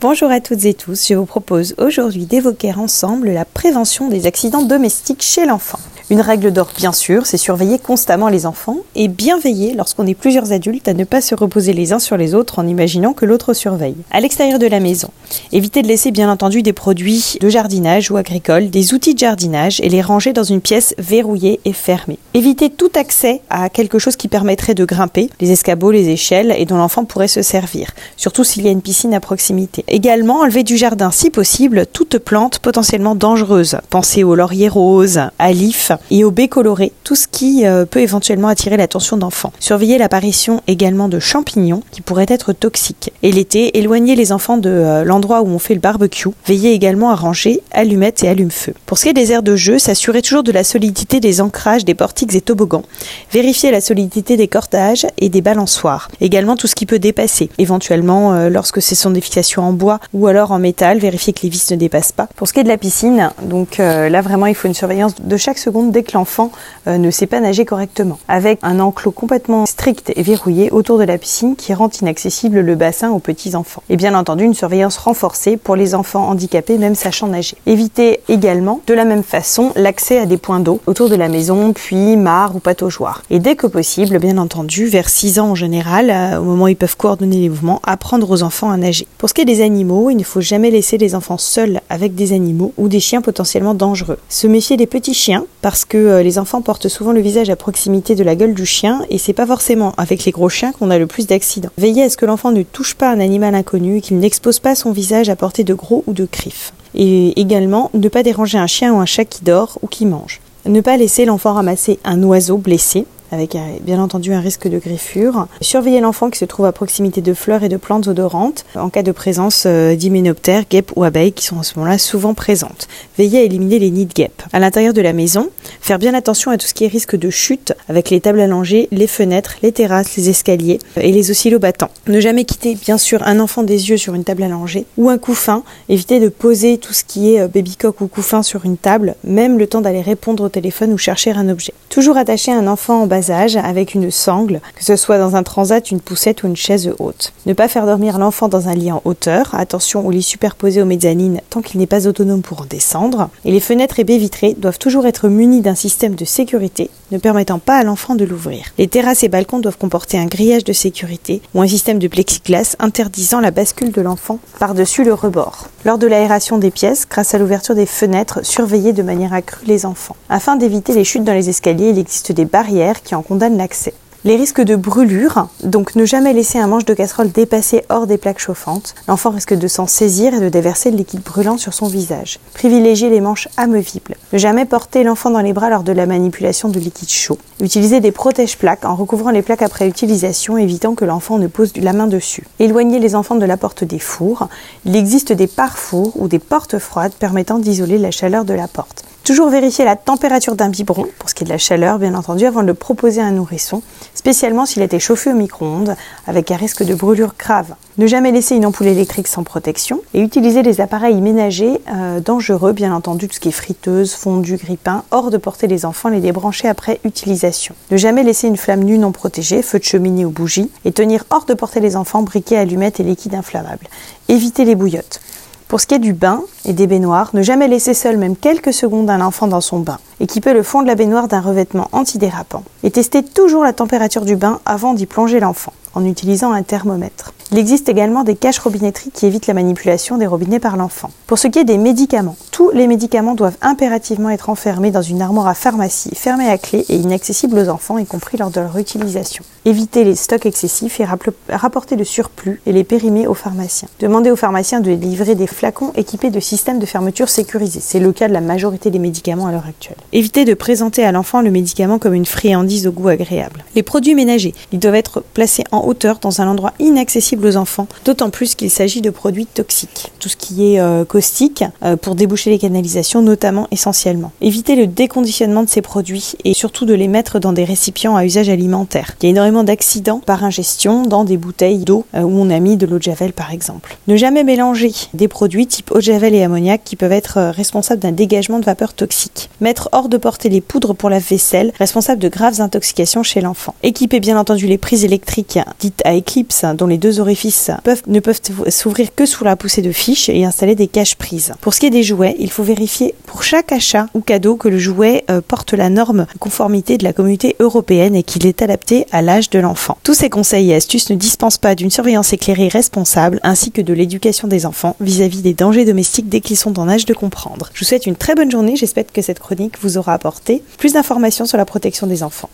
Bonjour à toutes et tous, je vous propose aujourd'hui d'évoquer ensemble la prévention des accidents domestiques chez l'enfant. Une règle d'or bien sûr, c'est surveiller constamment les enfants et bien veiller lorsqu'on est plusieurs adultes à ne pas se reposer les uns sur les autres en imaginant que l'autre surveille. À l'extérieur de la maison, évitez de laisser bien entendu des produits de jardinage ou agricoles, des outils de jardinage et les ranger dans une pièce verrouillée et fermée. Évitez tout accès à quelque chose qui permettrait de grimper, les escabeaux, les échelles et dont l'enfant pourrait se servir, surtout s'il y a une piscine à proximité. Également, enlevez du jardin si possible toute plante potentiellement dangereuse. Pensez aux lauriers roses, à l'if, et au baies coloré, tout ce qui euh, peut éventuellement attirer l'attention d'enfants. Surveillez l'apparition également de champignons qui pourraient être toxiques. Et l'été, éloignez les enfants de euh, l'endroit où on fait le barbecue. Veillez également à ranger allumettes et allume-feu. Pour ce qui est des aires de jeu, s'assurez toujours de la solidité des ancrages, des portiques et toboggans. Vérifiez la solidité des cordages et des balançoires. Également tout ce qui peut dépasser. Éventuellement, euh, lorsque ce sont des fixations en bois ou alors en métal, vérifiez que les vis ne dépassent pas. Pour ce qui est de la piscine, donc là vraiment il faut une surveillance de chaque seconde dès que l'enfant euh, ne sait pas nager correctement, avec un enclos complètement strict et verrouillé autour de la piscine qui rend inaccessible le bassin aux petits enfants. Et bien entendu, une surveillance renforcée pour les enfants handicapés, même sachant nager. Évitez également, de la même façon, l'accès à des points d'eau autour de la maison, puis mares ou pataugeoires. Et dès que possible, bien entendu, vers 6 ans en général, euh, au moment où ils peuvent coordonner les mouvements, apprendre aux enfants à nager. Pour ce qui est des animaux, il ne faut jamais laisser les enfants seuls avec des animaux ou des chiens potentiellement dangereux. Se méfier des petits chiens parce que euh, les enfants portent souvent le visage à proximité de la gueule du chien et c'est pas forcément avec les gros chiens qu'on a le plus d'accidents. Veillez à ce que l'enfant ne touche pas un animal inconnu et qu'il n'expose pas son visage à portée de gros ou de griffes. Et également, ne pas déranger un chien ou un chat qui dort ou qui mange. Ne pas laisser l'enfant ramasser un oiseau blessé avec bien entendu un risque de griffure. Surveiller l'enfant qui se trouve à proximité de fleurs et de plantes odorantes en cas de présence euh, d'hyménoptères, guêpes ou abeilles qui sont à ce moment-là souvent présentes. Veiller à éliminer les nids de guêpes. À l'intérieur de la maison, faire bien attention à tout ce qui est risque de chute avec les tables allongées, les fenêtres, les terrasses, les escaliers euh, et les oscillobattants. Ne jamais quitter bien sûr un enfant des yeux sur une table allongée ou un couffin. Éviter de poser tout ce qui est euh, baby-cock ou couffin sur une table, même le temps d'aller répondre au téléphone ou chercher un objet. Toujours attacher un enfant en bas avec une sangle, que ce soit dans un transat, une poussette ou une chaise haute. Ne pas faire dormir l'enfant dans un lit en hauteur, attention au lit superposé aux mezzanines tant qu'il n'est pas autonome pour en descendre. Et les fenêtres et baies vitrées doivent toujours être munies d'un système de sécurité ne permettant pas à l'enfant de l'ouvrir. Les terrasses et balcons doivent comporter un grillage de sécurité ou un système de plexiglas interdisant la bascule de l'enfant par-dessus le rebord. Lors de l'aération des pièces, grâce à l'ouverture des fenêtres, surveillez de manière accrue les enfants. Afin d'éviter les chutes dans les escaliers, il existe des barrières qui en condamnent l'accès. Les risques de brûlure, donc ne jamais laisser un manche de casserole dépasser hors des plaques chauffantes. L'enfant risque de s'en saisir et de déverser le liquide brûlant sur son visage. Privilégiez les manches amovibles. Ne jamais porter l'enfant dans les bras lors de la manipulation de liquide chaud. Utilisez des protège-plaques en recouvrant les plaques après utilisation, évitant que l'enfant ne pose la main dessus. Éloignez les enfants de la porte des fours. Il existe des pare-fours ou des portes froides permettant d'isoler la chaleur de la porte. Toujours vérifier la température d'un biberon, pour ce qui est de la chaleur bien entendu, avant de le proposer à un nourrisson, spécialement s'il été chauffé au micro-ondes, avec un risque de brûlure grave. Ne jamais laisser une ampoule électrique sans protection et utiliser les appareils ménagers euh, dangereux, bien entendu, tout ce qui est friteuse, fondu, grippin, hors de porter les enfants, les débrancher après utilisation. Ne jamais laisser une flamme nue non protégée, feu de cheminée ou bougie, et tenir hors de porter les enfants briquets, allumettes et liquides inflammables. Éviter les bouillottes. Pour ce qui est du bain et des baignoires, ne jamais laisser seul même quelques secondes un enfant dans son bain. Équiper le fond de la baignoire d'un revêtement antidérapant. Et tester toujours la température du bain avant d'y plonger l'enfant, en utilisant un thermomètre. Il existe également des caches robinetteries qui évitent la manipulation des robinets par l'enfant. Pour ce qui est des médicaments, tous les médicaments doivent impérativement être enfermés dans une armoire à pharmacie, fermée à clé et inaccessible aux enfants, y compris lors de leur utilisation. Éviter les stocks excessifs et rapporter le surplus et les périmer aux pharmaciens. Demandez aux pharmaciens de livrer des flacons équipés de systèmes de fermeture sécurisés. C'est le cas de la majorité des médicaments à l'heure actuelle. Évitez de présenter à l'enfant le médicament comme une friandise au goût agréable. Les produits ménagers, ils doivent être placés en hauteur dans un endroit inaccessible enfants, d'autant plus qu'il s'agit de produits toxiques. Tout ce qui est euh, caustique euh, pour déboucher les canalisations notamment essentiellement. Éviter le déconditionnement de ces produits et surtout de les mettre dans des récipients à usage alimentaire. Il y a énormément d'accidents par ingestion dans des bouteilles d'eau euh, où on a mis de l'eau de javel par exemple. Ne jamais mélanger des produits type eau de javel et ammoniac qui peuvent être responsables d'un dégagement de vapeur toxique. Mettre hors de portée les poudres pour la vaisselle, responsables de graves intoxications chez l'enfant. Équiper bien entendu les prises électriques dites à éclipse dont les deux origines ne peuvent s'ouvrir que sous la poussée de fiches et installer des caches prises. Pour ce qui est des jouets, il faut vérifier pour chaque achat ou cadeau que le jouet euh, porte la norme conformité de la communauté européenne et qu'il est adapté à l'âge de l'enfant. Tous ces conseils et astuces ne dispensent pas d'une surveillance éclairée responsable ainsi que de l'éducation des enfants vis-à-vis des dangers domestiques dès qu'ils sont en âge de comprendre. Je vous souhaite une très bonne journée, j'espère que cette chronique vous aura apporté plus d'informations sur la protection des enfants.